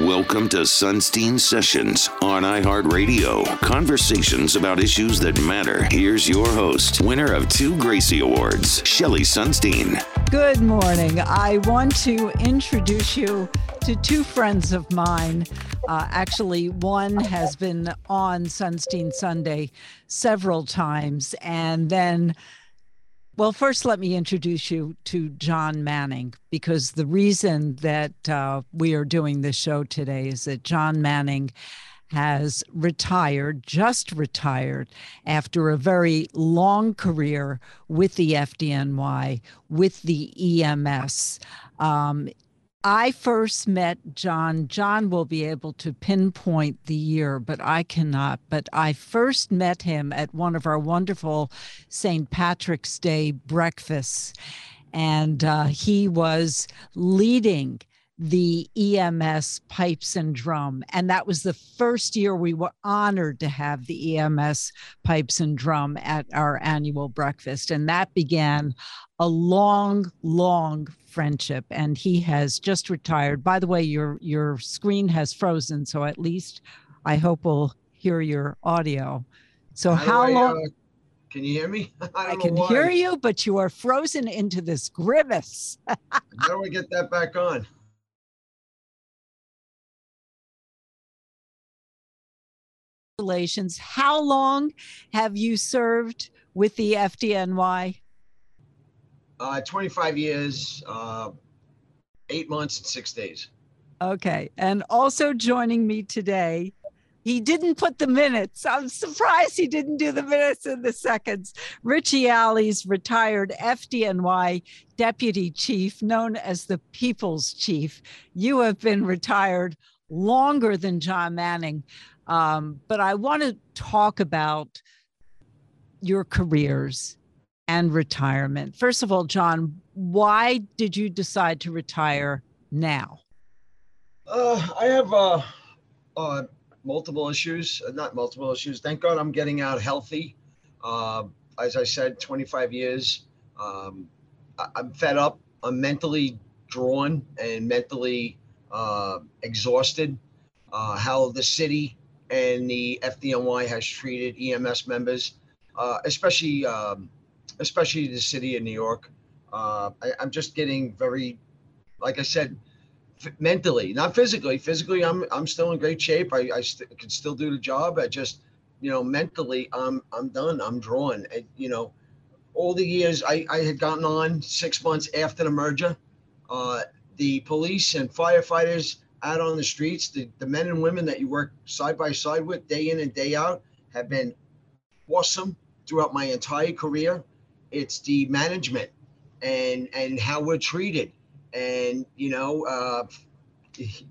Welcome to Sunstein Sessions on iHeartRadio. Conversations about issues that matter. Here's your host, winner of two Gracie Awards, Shelly Sunstein. Good morning. I want to introduce you to two friends of mine. Uh, actually, one has been on Sunstein Sunday several times, and then well, first, let me introduce you to John Manning, because the reason that uh, we are doing this show today is that John Manning has retired, just retired, after a very long career with the FDNY, with the EMS. Um, I first met John. John will be able to pinpoint the year, but I cannot. But I first met him at one of our wonderful St. Patrick's Day breakfasts. And uh, he was leading the EMS pipes and drum. And that was the first year we were honored to have the EMS pipes and drum at our annual breakfast. And that began a long, long friendship. And he has just retired. By the way, your your screen has frozen, so at least I hope we'll hear your audio. So how, how I, long? Uh, can you hear me? I, I can hear you, but you are frozen into this grimace. how do I get that back on? Congratulations. How long have you served with the FDNY? Uh, 25 years, uh, eight months and six days. Okay. And also joining me today, he didn't put the minutes. I'm surprised he didn't do the minutes and the seconds. Richie Alles retired FDNY deputy chief, known as the People's Chief. You have been retired longer than John Manning. Um, but I want to talk about your careers and retirement. First of all, John, why did you decide to retire now? Uh, I have uh, uh, multiple issues, uh, not multiple issues. Thank God I'm getting out healthy. Uh, as I said, 25 years. Um, I- am fed up. I'm mentally drawn and mentally uh, exhausted. How the city and the FDNY has treated EMS members, uh, especially um, especially the city of New York. Uh, I, am just getting very, like I said, f- mentally, not physically. Physically, I'm I'm still in great shape. I, I st- can still do the job. I just, you know, mentally, I'm I'm done. I'm drawn. I, you know, all the years I, I had gotten on six months after the merger. Uh, the police and firefighters out on the streets, the, the men and women that you work side by side with day in and day out have been awesome throughout my entire career. It's the management and and how we're treated. And you know, uh,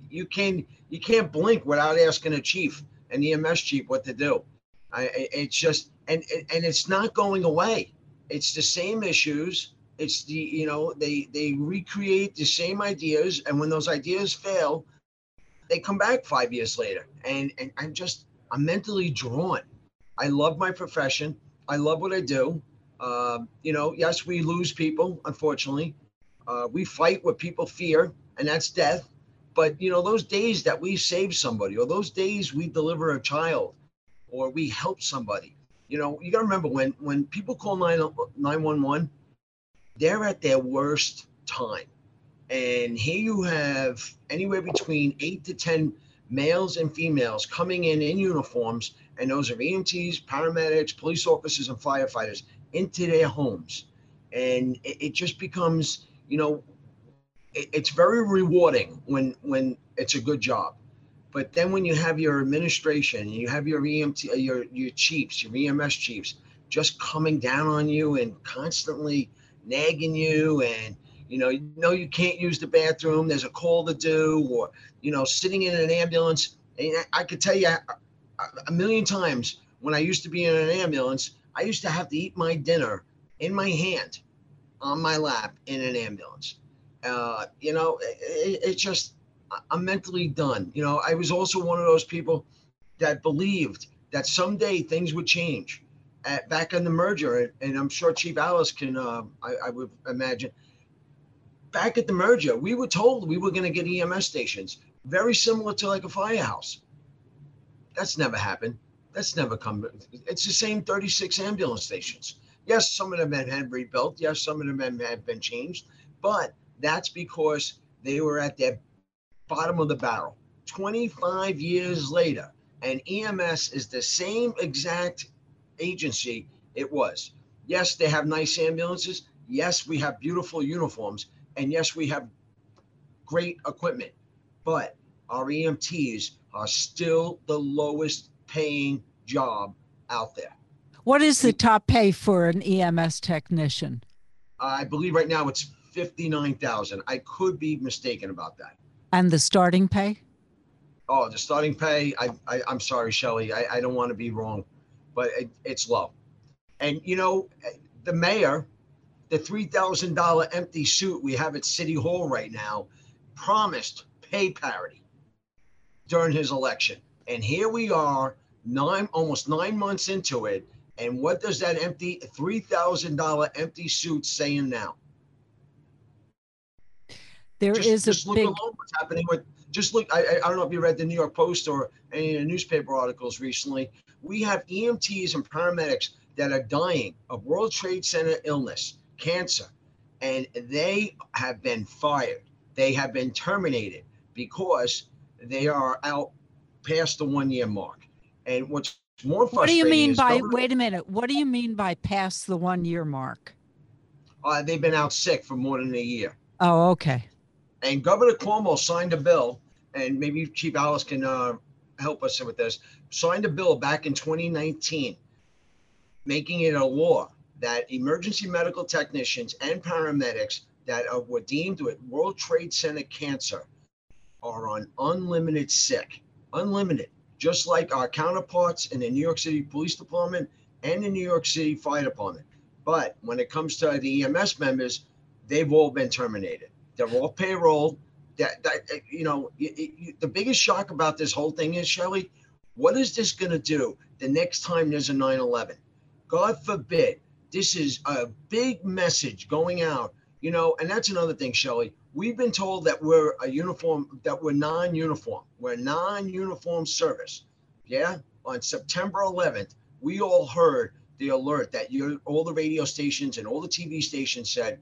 you can you can't blink without asking a chief the EMS chief what to do. I, it's just and and it's not going away. It's the same issues. It's the you know they they recreate the same ideas, and when those ideas fail, they come back five years later. And, and I'm just, I'm mentally drawn. I love my profession. I love what I do. Uh, you know, yes, we lose people, unfortunately. Uh, we fight what people fear, and that's death. But, you know, those days that we save somebody, or those days we deliver a child, or we help somebody, you know, you got to remember when, when people call 911, they're at their worst time and here you have anywhere between eight to 10 males and females coming in in uniforms, and those are EMTs, paramedics, police officers, and firefighters into their homes. And it, it just becomes, you know, it, it's very rewarding when when it's a good job. But then when you have your administration, you have your EMT, uh, your your chiefs, your EMS chiefs, just coming down on you and constantly nagging you and you know, you know you can't use the bathroom. There's a call to do, or you know, sitting in an ambulance. And I could tell you a million times when I used to be in an ambulance, I used to have to eat my dinner in my hand, on my lap in an ambulance. Uh, you know, it, it just I'm mentally done. You know, I was also one of those people that believed that someday things would change. At, back in the merger, and I'm sure Chief Alles can, uh, I, I would imagine, back at the merger, we were told we were going to get EMS stations. very similar to like a firehouse. That's never happened. That's never come. It's the same 36 ambulance stations. Yes, some of them have been rebuilt. Yes, some of them have been changed, but that's because they were at their bottom of the barrel. 25 years later, and EMS is the same exact agency it was. Yes, they have nice ambulances. Yes, we have beautiful uniforms. And yes, we have great equipment. But our EMTs are still the lowest paying job out there. What is the top pay for an EMS technician? I believe right now it's 59,000. I could be mistaken about that. And the starting pay? Oh, the starting pay. I, I am sorry, Shelly. I, I don't want to be wrong, but it, it's low. And you know, the mayor, the three thousand dollar empty suit we have at City Hall right now, promised pay parity during his election, and here we are, nine almost nine months into it. And what does that empty three thousand dollar empty suit saying now? There just, is just a big. what's happening with just look, I, I don't know if you read the New York Post or any of the newspaper articles recently. We have EMTs and paramedics that are dying of World Trade Center illness, cancer, and they have been fired. They have been terminated because they are out past the one year mark. And what's more frustrating What do you mean by, wait a minute, what do you mean by past the one year mark? Uh, they've been out sick for more than a year. Oh, okay. And Governor Cuomo signed a bill, and maybe Chief Alles can uh, help us with this. Signed a bill back in 2019, making it a law that emergency medical technicians and paramedics that are, were deemed with World Trade Center cancer are on unlimited sick, unlimited, just like our counterparts in the New York City Police Department and the New York City Fire Department. But when it comes to the EMS members, they've all been terminated. They're all payroll. That, that you know, the biggest shock about this whole thing is Shelly, what is this going to do the next time there's a 9/11? God forbid. This is a big message going out. You know, and that's another thing, Shelly. We've been told that we're a uniform, that we're non-uniform. We're non-uniform service. Yeah. On September 11th, we all heard the alert that you all the radio stations and all the TV stations said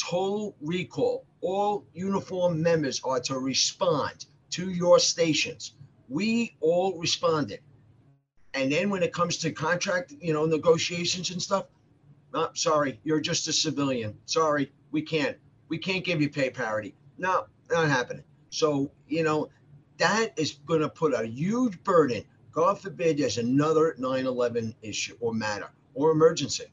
total recall. All uniform members are to respond to your stations. We all responded. And then when it comes to contract, you know, negotiations and stuff, no, sorry, you're just a civilian. Sorry, we can't. We can't give you pay parity. No, not happening. So, you know, that is going to put a huge burden. God forbid there's another 9 11 issue or matter or emergency.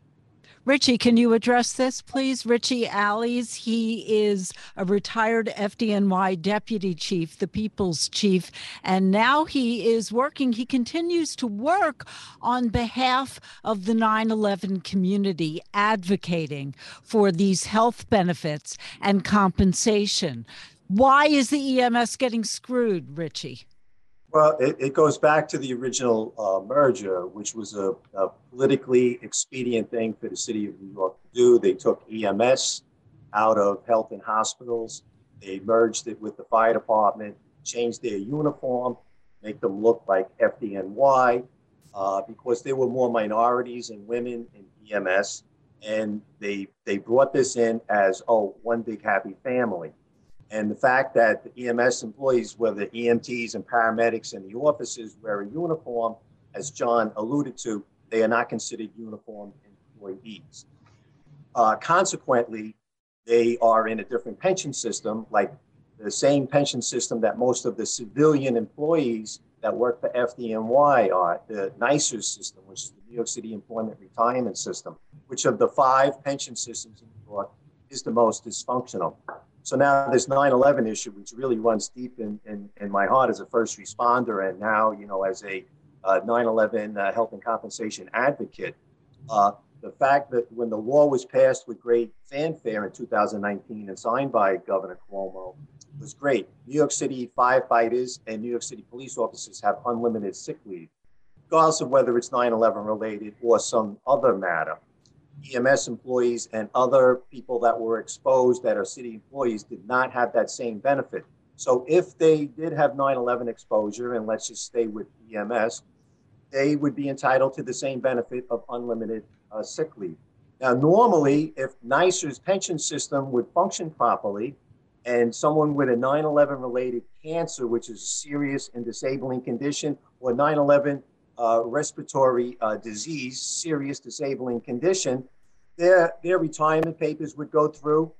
Richie, can you address this, please? Richie Alles, he is a retired FDNY deputy chief, the people's chief, and now he is working, he continues to work on behalf of the 9 11 community, advocating for these health benefits and compensation. Why is the EMS getting screwed, Richie? Well, it, it, goes back to the original uh, merger, which was a, a, politically expedient thing for the city of New York to do. They took EMS out of health and hospitals. They merged it with the fire department, changed their uniform, make them look like FDNY, uh, because there were more minorities and women in EMS. And they, they brought this in as, oh, one big happy family. And the fact that the EMS employees, whether EMTs and paramedics in the offices wear a uniform, as John alluded to, they are not considered uniform employees. Uh, consequently, they are in a different pension system, like the same pension system that most of the civilian employees that work for FDNY are, the NYCERS system, which is the New York City Employment Retirement System, which of the five pension systems in New York is the most dysfunctional. So now this 9/11 issue, which really runs deep in, in, in my heart as a first responder, and now you know as a uh, 9/11 uh, health and compensation advocate, uh, the fact that when the law was passed with great fanfare in 2019 and signed by Governor Cuomo was great. New York City firefighters and New York City police officers have unlimited sick leave, regardless of whether it's 9/11 related or some other matter. EMS employees and other people that were exposed that are city employees did not have that same benefit. So if they did have 9/11 exposure, and let's just stay with EMS, they would be entitled to the same benefit of unlimited uh, sick leave. Now, normally, if NYCERS pension system would function properly, and someone with a 9/11 related cancer, which is a serious and disabling condition, or 9/11 uh, respiratory uh, disease, serious disabling condition, their their retirement papers would go through,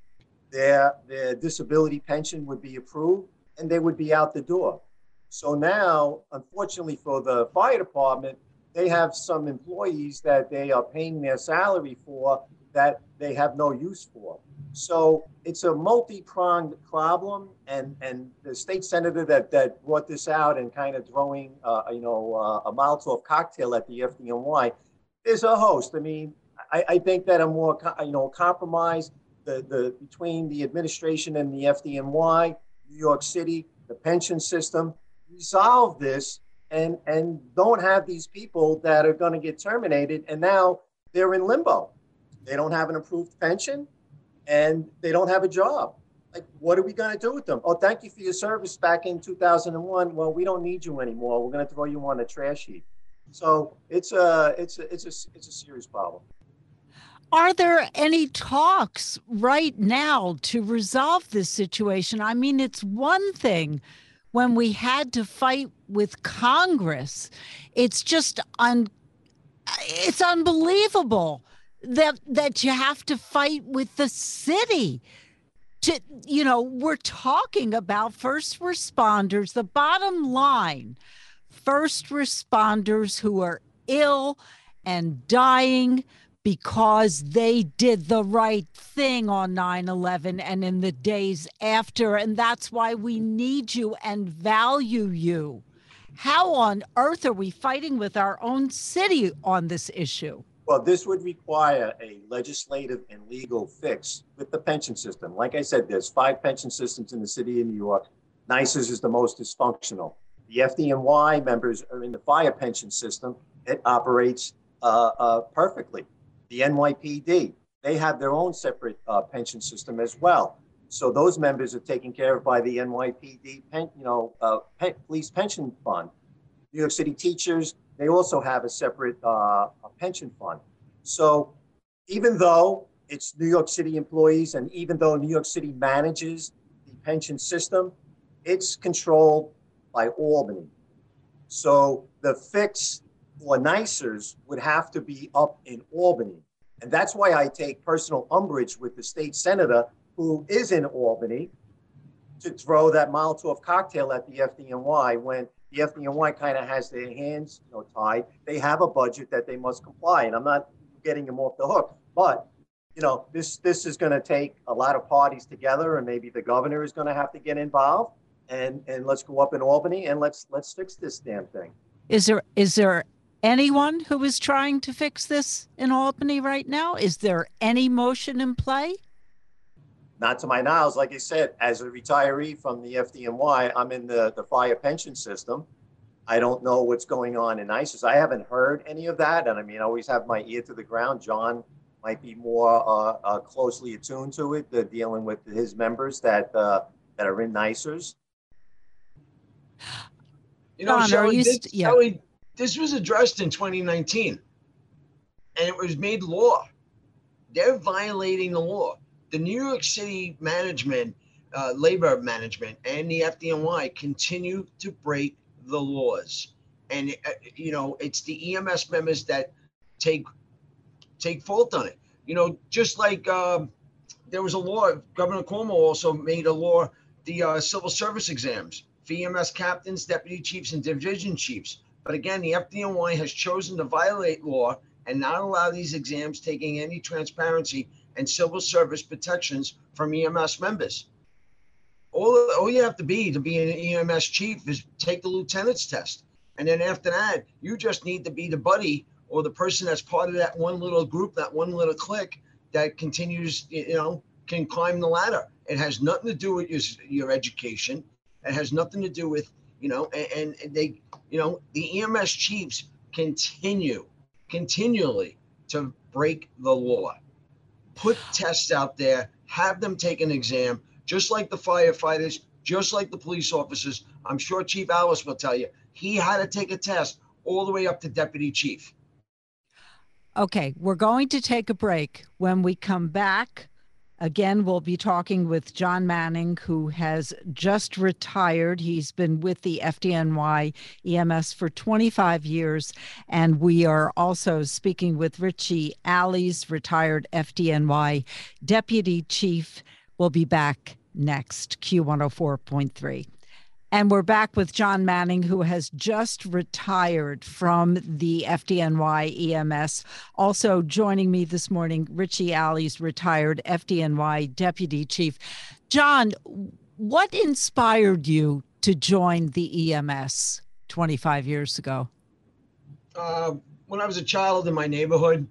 their their disability pension would be approved, and they would be out the door. So now, unfortunately for the fire department, they have some employees that they are paying their salary for that they have no use for. So it's a multi-pronged problem, and and the state senator that that brought this out and kind of throwing uh, you know uh, a Molotov cocktail at the FDNY, is a host. I mean, I, I think that a more you know compromise the the between the administration and the FDNY, New York City, the pension system, resolve this and and don't have these people that are going to get terminated and now they're in limbo. They don't have an approved pension and they don't have a job. Like, what are we going to do with them? Oh, thank you for your service back in 2001. Well, we don't need you anymore. We're going to throw you on the trash heap. So it's a it's a it's a it's a serious problem. Are there any talks right now to resolve this situation? I mean, it's one thing when we had to fight with Congress. It's just un it's unbelievable that that you have to fight with the city to you know we're talking about first responders the bottom line first responders who are ill and dying because they did the right thing on 9 11 and in the days after. And that's why we need you and value you. How on earth are we fighting with our own city on this issue? Well, this would require a legislative and legal fix with the pension system. Like I said, there's five pension systems in the city of New York. NYCERS is the most dysfunctional. The FDNY members are in the fire pension system. It operates uh, uh, perfectly. The NYPD, they have their own separate uh, pension system as well. So those members are taken care of by the NYPD, pen, you know, uh, police pension fund. New York City teachers, they also have a separate uh, a pension fund. So even though it's New York City employees and even though New York City manages the pension system, it's controlled by Albany. So the fix for NYCERS would have to be up in Albany. And that's why I take personal umbrage with the state senator who is in Albany to throw that Molotov cocktail at the FDNY when the FDNY kind of has their hands you know, tied. They have a budget that they must comply, and I'm not getting them off the hook. But you know, this this is going to take a lot of parties together, and maybe the governor is going to have to get involved. And and let's go up in Albany and let's let's fix this damn thing. Is there is there anyone who is trying to fix this in Albany right now? Is there any motion in play? Not to my knowledge. Like I said, as a retiree from the FDNY, I'm in the, the fire pension system. I don't know what's going on in NYCERS. I haven't heard any of that. And I mean, I always have my ear to the ground. John might be more uh, uh, closely attuned to it, uh, dealing with his members that uh, that are in NYCERS. You know, Don, Shelley, this, st- yeah. Shelley, this was addressed in 2019 and it was made law. They're violating the law. The New York City management, uh, labor management, and the FDNY continue to break the laws. And, uh, you know, it's the EMS members that take take fault on it. You know, just like um, there was a law, Governor Cuomo also made a law, the uh, civil service exams for EMS captains, deputy chiefs, and division chiefs but again, the FDNY has chosen to violate law and not allow these exams taking any transparency and civil service protections from EMS members. All, all you have to be to be an EMS chief is take the lieutenant's test. And then after that, you just need to be the buddy or the person that's part of that one little group, that one little clique that continues, you know, can climb the ladder. It has nothing to do with your, your education. It has nothing to do with you know, and, and they, you know, the EMS chiefs continue, continually to break the law. Put tests out there, have them take an exam, just like the firefighters, just like the police officers. I'm sure Chief Alles will tell you he had to take a test all the way up to deputy chief. Okay, we're going to take a break. When we come back, Again, we'll be talking with John Manning, who has just retired. He's been with the FDNY EMS for 25 years. And we are also speaking with Richie Alles retired FDNY deputy chief. We'll be back next, Q104.3. And we're back with John Manning, who has just retired from the FDNY EMS. Also joining me this morning, Richie Alles retired FDNY deputy chief. John, what inspired you to join the EMS 25 years ago? Uh, when I was a child in my neighborhood,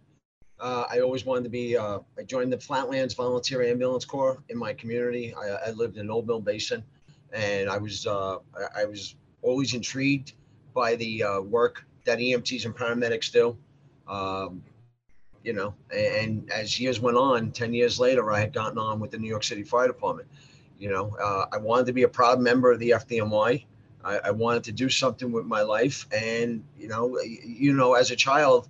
uh, I always wanted to be. Uh, I joined the Flatlands Volunteer Ambulance Corps in my community. I, I lived in Old Mill Basin and I was uh, I was always intrigued by the uh, work that EMTs and paramedics do. Um, you know, and, and, as years went on, ten years later, I had gotten on with the New York City Fire Department. You know, uh, I wanted to be a proud member of the FDNY. I, I wanted to do something with my life, and you know, you know, as a child,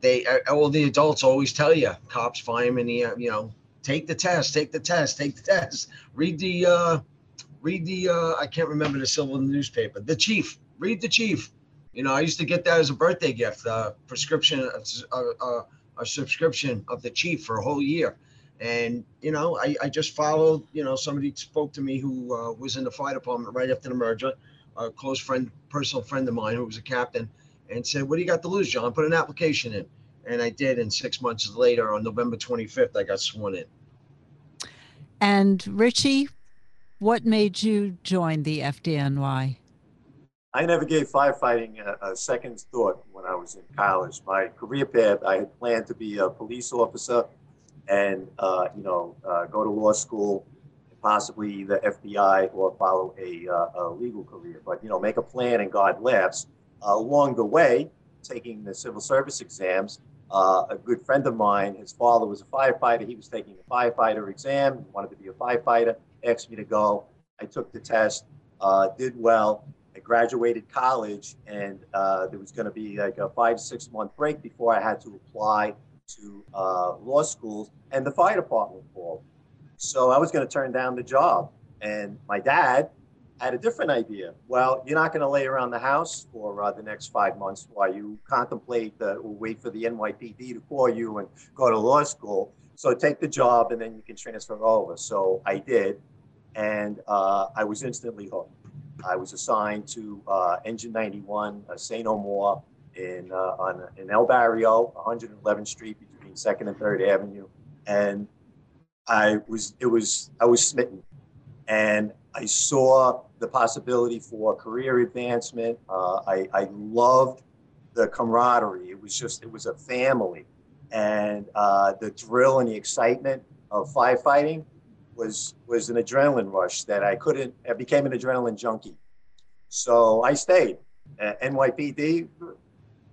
they all the adults always tell you, cops, firemen, you know, take the test, take the test, take the test, read the uh, read the uh, I can't remember the civil newspaper. The Chief. Read the Chief. You know, I used to get that as a birthday gift, uh, prescription, a, a, a subscription of the Chief for a whole year. And you know, I, I just followed. You know, somebody spoke to me who uh, was in the fire department right after the merger, a close friend, personal friend of mine who was a captain, and said, "What do you got to lose, John? Put an application in." And I did. And six months later, on November 25th, I got sworn in. And Richie, what made you join the FDNY? I never gave firefighting a, a second thought when I was in college. My career path, I had planned to be a police officer and, uh, you know, uh, go to law school, possibly the FBI or follow a, uh, a, legal career. But, you know, make a plan and God laughs. along the way, taking the civil service exams, uh, a good friend of mine, his father was a firefighter. He was taking the firefighter exam, wanted to be a firefighter asked me to go. I took the test, uh, did well. I graduated college, and uh, there was going to be like a five, six month break before I had to apply to uh, law schools, and the fire department called. So I was going to turn down the job. And my dad had a different idea. Well, you're not going to lay around the house for uh, the next five months while you contemplate the, or wait for the NYPD to call you and go to law school. So take the job and then you can transfer over. So I did and uh, I was instantly hooked. I was assigned to uh, Engine 91, uh, St. Omar in uh, on in El Barrio, 111th Street between Second and Third Avenue, and I was it was I was smitten, and I saw the possibility for career advancement. Uh, I, I loved the camaraderie. It was just it was a family, and uh, the thrill and the excitement of firefighting was was an adrenaline rush that I couldn't. I became an adrenaline junkie, so I stayed. Uh, NYPD,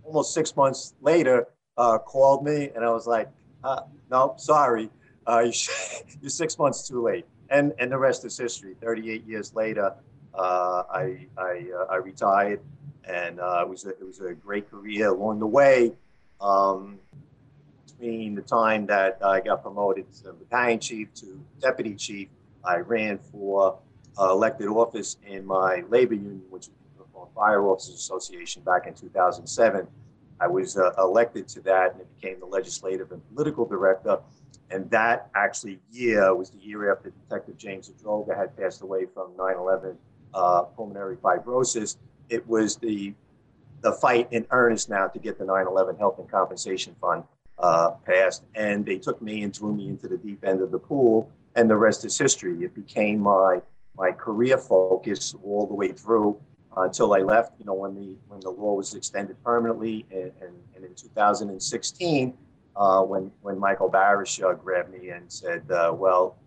almost six months later, uh, called me, and I was like, uh, "No, sorry, uh, you're six months too late." And and the rest is history. Thirty-eight years later, uh, I I, uh, I retired, and it was a, it was a great career along the way. Um, between the time that I got promoted to battalion chief to deputy chief, I ran for uh, elected office in my labor union, which is the Fire Officers Association, back in 2007. I was uh, elected to that and it became the legislative and political director. And that actually year was the year after Detective James Zadroga had passed away from 9/11 uh, pulmonary fibrosis. It was the the fight in earnest now to get the 9/11 Health and Compensation Fund uh, passed, and they took me and threw me into the deep end of the pool, and the rest is history. It became my my career focus all the way through uh, until I left. You know, when the when the law was extended permanently, and, and, and in 2016, uh, when when Michael Barasch uh, grabbed me and said, uh, "Well,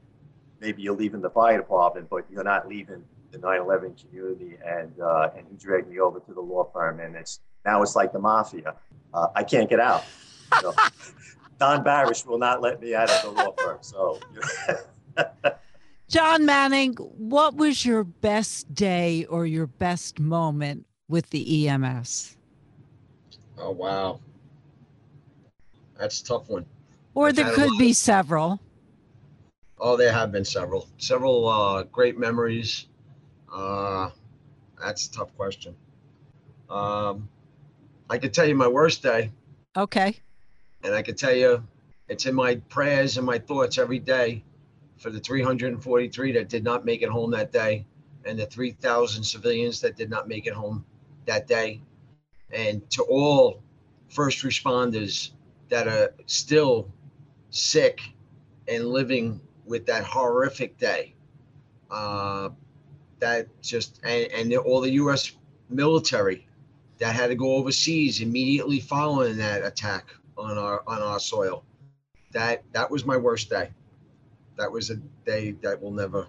maybe you're leaving the fire department, but you're not leaving the 9/11 community," and uh, and he dragged me over to the law firm, and it's now it's like the mafia. I can't get out. So, Don Barasch will not let me out of the law firm. So, John Manning, what was your best day or your best moment with the EMS? Oh wow, that's a tough one. Or there could be several. Oh, there have been several, several uh, great memories. Uh, that's a tough question. Um, I could tell you my worst day, Okay. And I can tell you it's in my prayers and my thoughts every day for the 343 that did not make it home that day, and the 3,000 civilians that did not make it home that day, and to all first responders that are still sick and living with that horrific day. Uh, that just and, and all the U.S. military that had to go overseas immediately following that attack on our on our soil. That that was my worst day. That was a day that will never.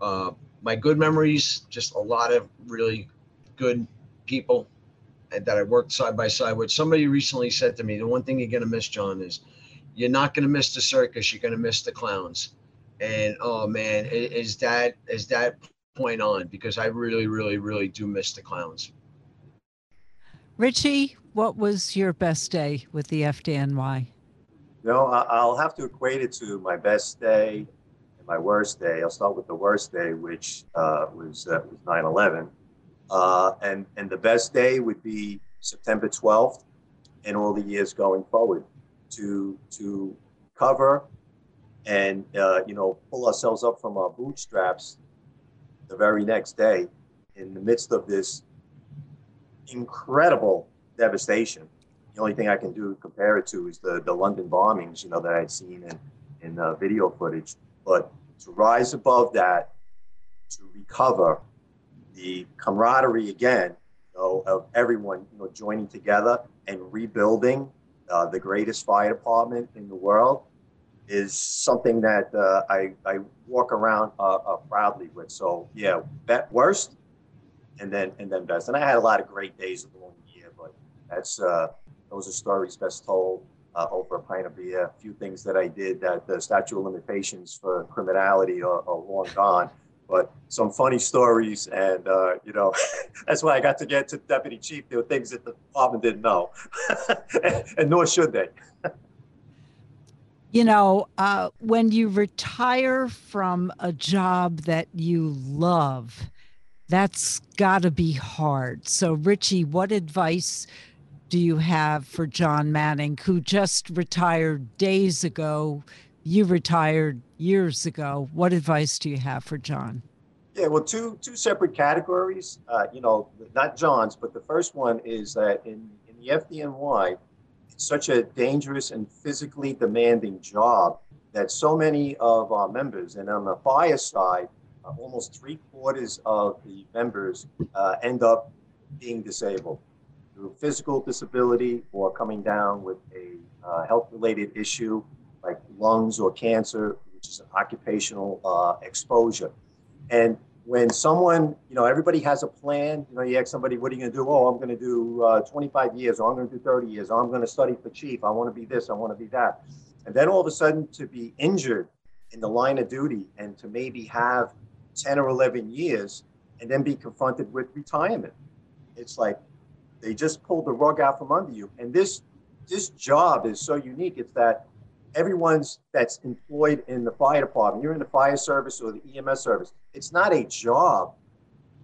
Uh, my good memories, just a lot of really good people that I worked side by side with. Somebody recently said to me, the one thing you're gonna miss, John, is you're not gonna miss the circus. You're gonna miss the clowns. And oh man, is that is that point on? Because I really, really, really do miss the clowns. Richie, what was your best day with the FDNY? No, I'll have to equate it to my best day and my worst day. I'll start with the worst day, which uh, was uh, was 9/11, uh, and and the best day would be September 12th, and all the years going forward, to to cover and uh, you know pull ourselves up from our bootstraps the very next day in the midst of this incredible devastation the only thing I can do compare it to is the, the London bombings, you know, that I'd seen in, in uh, video footage. But to rise above that, to recover the camaraderie again, of everyone, you know, joining together and rebuilding uh, the greatest fire department in the world is something that uh, I, I walk around uh, uh, proudly with. So yeah, bet worst and then and then best. And I had a lot of great days along the year, but that's uh, those are stories best told uh, over a pint of beer. A few things that I did that the statute of limitations for criminality are, are long gone. But some funny stories, and uh, you know, that's why I got to get to deputy chief. There were things that the department didn't know, and, and nor should they. You know, uh, when you retire from a job that you love, that's got to be hard. So, Richie, what advice do you have for John Manning, who just retired days ago? You retired years ago. What advice do you have for John? Yeah, well, two two separate categories. Uh, you know, not John's, but the first one is that in, in the FDNY, it's such a dangerous and physically demanding job that so many of our members, and on the fire side, uh, almost three quarters of the members uh, end up being disabled through physical disability or coming down with a uh, health-related issue like lungs or cancer, which is an occupational uh, exposure. And when someone, you know, everybody has a plan, you know, you ask somebody, what are you going to do? Oh, I'm going to do uh, 25 years, or I'm going to do 30 years, or I'm going to study for chief. I want to be this, I want to be that. And then all of a sudden to be injured in the line of duty and to maybe have 10 or 11 years and then be confronted with retirement. It's like they just pulled the rug out from under you. And this, this job is so unique. It's that everyone's that's employed in the fire department, you're in the fire service or the EMS service. It's not a job.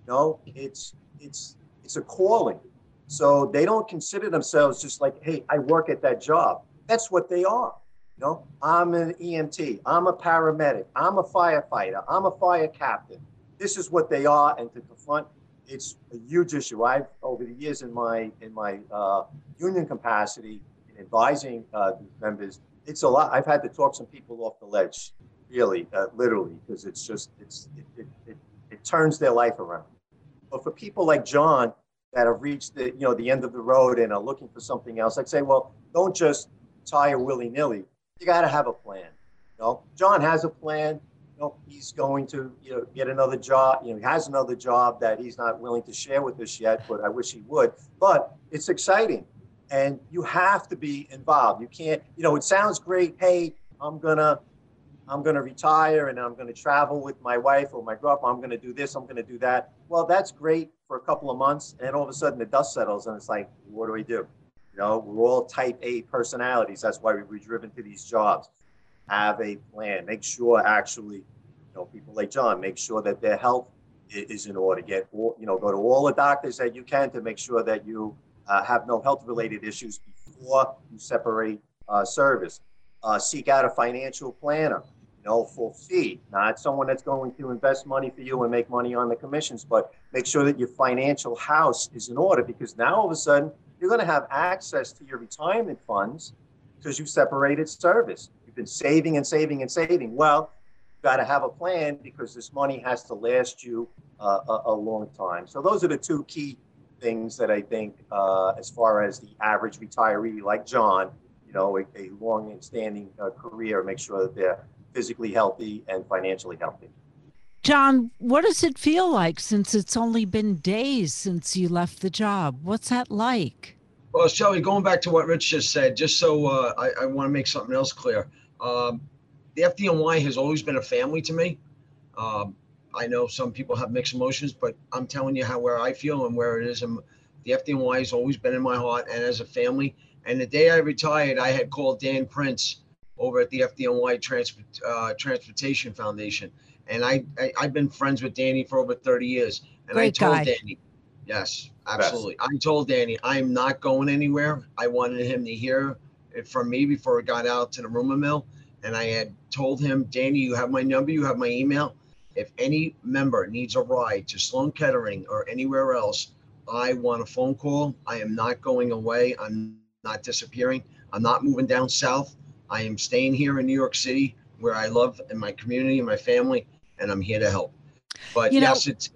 No, it's it's it's a calling. So they don't consider themselves just like, hey, I work at that job. That's what they are. Know, I'm an EMT, I'm a paramedic, I'm a firefighter, I'm a fire captain. This is what they are, and to confront it's a huge issue. I've over the years in my in my uh, union capacity in advising uh, members, it's a lot. I've had to talk some people off the ledge, really, uh, literally, because it's just it's it, it, it, it turns their life around. But for people like John that have reached the you know the end of the road and are looking for something else, I'd say, well, don't just retire willy nilly. You got to have a plan. You know, John has a plan. You know, he's going to you know get another job. You know, he has another job that he's not willing to share with us yet, but I wish he would. But it's exciting, and you have to be involved. You can't. You know, it sounds great. Hey, I'm gonna I'm going to retire and I'm going to travel with my wife or my girlfriend. I'm going to do this. I'm going to do that. Well, that's great for a couple of months. And all of a sudden the dust settles and it's like, what do we do? You know, we're all type A personalities. That's why we were driven to these jobs. Have a plan. Make sure actually, you know, people like John, make sure that their health is in order. Get, you know, go to all the doctors that you can to make sure that you uh, have no health related issues before you separate uh, service. Uh, seek out a financial planner know, full fee, not someone that's going to invest money for you and make money on the commissions, but make sure that your financial house is in order because now all of a sudden you're going to have access to your retirement funds because you've separated service. You've been saving and saving and saving. Well, you've got to have a plan because this money has to last you uh, a, a, long time. So those are the two key things that I think, uh, as far as the average retiree like John, you know, a, a long and standing uh, career, make sure that they're physically healthy and financially healthy. John, what does it feel like since it's only been days since you left the job? What's that like? Well, Shelly, going back to what Rich just said, just so uh, I, I want to make something else clear. Um, the FDNY has always been a family to me. Um, I know some people have mixed emotions, but I'm telling you how where I feel and where it is. And the FDNY has always been in my heart and as a family. And the day I retired, I had called Dan Prince over at the FDNY Transport, uh, Transportation Foundation. And I, I, have been friends with Danny for over 30 years. And Great I told guy. Danny, yes, absolutely. Best. I told Danny, I'm not going anywhere. I wanted him to hear it from me before it got out to the rumor mill. And I had told him, Danny, you have my number, you have my email. If any member needs a ride to Sloan Kettering or anywhere else, I want a phone call. I am not going away. I'm not disappearing. I'm not moving down south. I am staying here in New York City where I love and my community and my family, and I'm here to help. But you yes, know, it's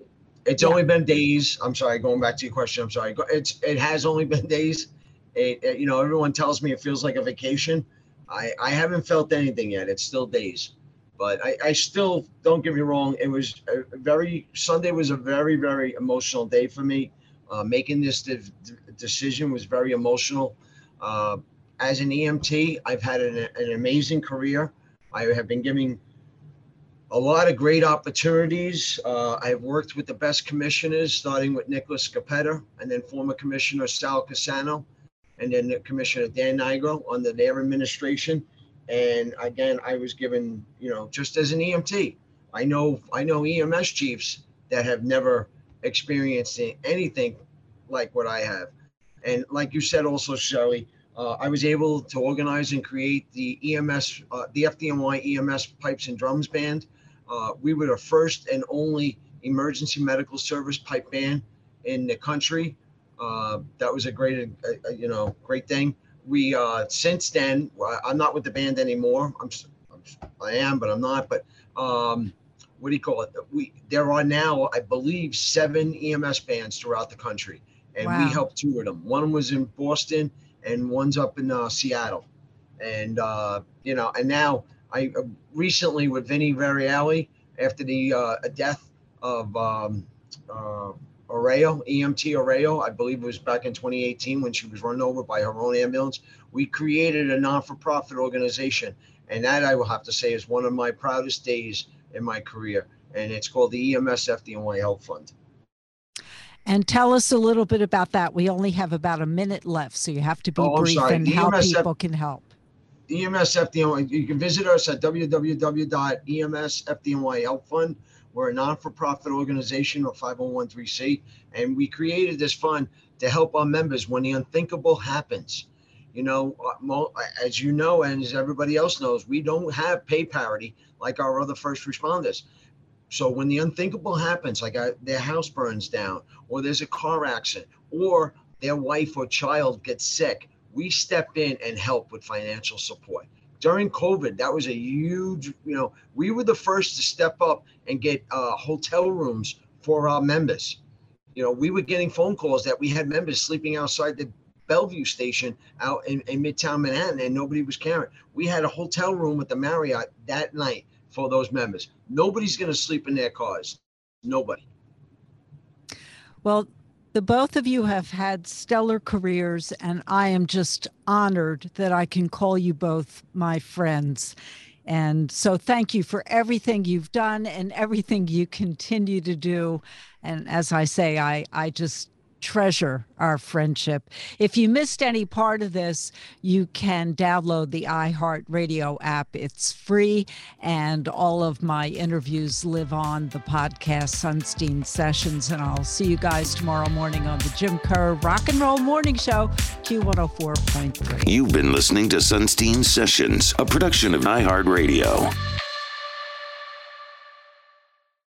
it's yeah. only been days. I'm sorry, going back to your question. I'm sorry. It's it has only been days. It, it, you know, everyone tells me it feels like a vacation. I I haven't felt anything yet. It's still days, but I I still don't get me wrong. It was a very Sunday was a very very emotional day for me. Uh, making this de- decision was very emotional. Uh, as an EMT, I've had an, an amazing career. I have been giving a lot of great opportunities. Uh, I've worked with the best commissioners, starting with Nicholas Scoppetta and then former Commissioner Sal Cassano, and then Commissioner Dan Nigro under their administration. And again, I was given, you know, just as an EMT, I know I know EMS chiefs that have never experienced anything like what I have. And like you said, also, Shelly, uh, I was able to organize and create the EMS, uh, the FDNY EMS Pipes and Drums Band. Uh, we were the first and only emergency medical service pipe band in the country. Uh, that was a great, uh, uh, you know, great thing. We since then, I'm not with the band anymore. I'm, I'm I am, but I'm not. But um, what do you call it? We there are now, I believe, seven EMS bands throughout the country, and wow. we helped two of them. One was in Boston and one's up in uh, Seattle. And, uh, you know, and now I uh, recently with Vinnie Variale, after the uh, death of um, uh, Arroyo, EMT Arroyo, I believe it was back in 2018 when she was run over by her own ambulance, we created a non for profit organization. And that I will have to say is one of my proudest days in my career. And it's called the EMS FDNY Health Fund. And tell us a little bit about that. We only have about a minute left, so you have to be oh, brief and how people can help. EMSFDNY, you can visit us at www.emsfdny fund. We're a non-for-profit organization or 501c, and we created this fund to help our members when the unthinkable happens. You know, uh, as you know, and as everybody else knows, we don't have pay parity like our other first responders. So when the unthinkable happens, like uh, their house burns down, or there's a car accident, or their wife or child gets sick, we step in and help with financial support. During COVID, that was a huge, you know, we were the first to step up and get uh, hotel rooms for our members. You know, we were getting phone calls that we had members sleeping outside the Bellevue station out in, in Midtown Manhattan and nobody was caring. We had a hotel room with the Marriott that night for those members. Nobody's going to sleep in their cars. Nobody. Well, the both of you have had stellar careers, and I am just honored that I can call you both my friends. And so thank you for everything you've done and everything you continue to do. And as I say, I, I just treasure our friendship. If you missed any part of this, you can download the iHeartRadio app. It's free, and all of my interviews live on the podcast Sunstein Sessions. And I'll see you guys tomorrow morning on the Jim Kerr Rock and Roll Morning Show, Q104.3. You've been listening to Sunstein Sessions, a production of iHeartRadio.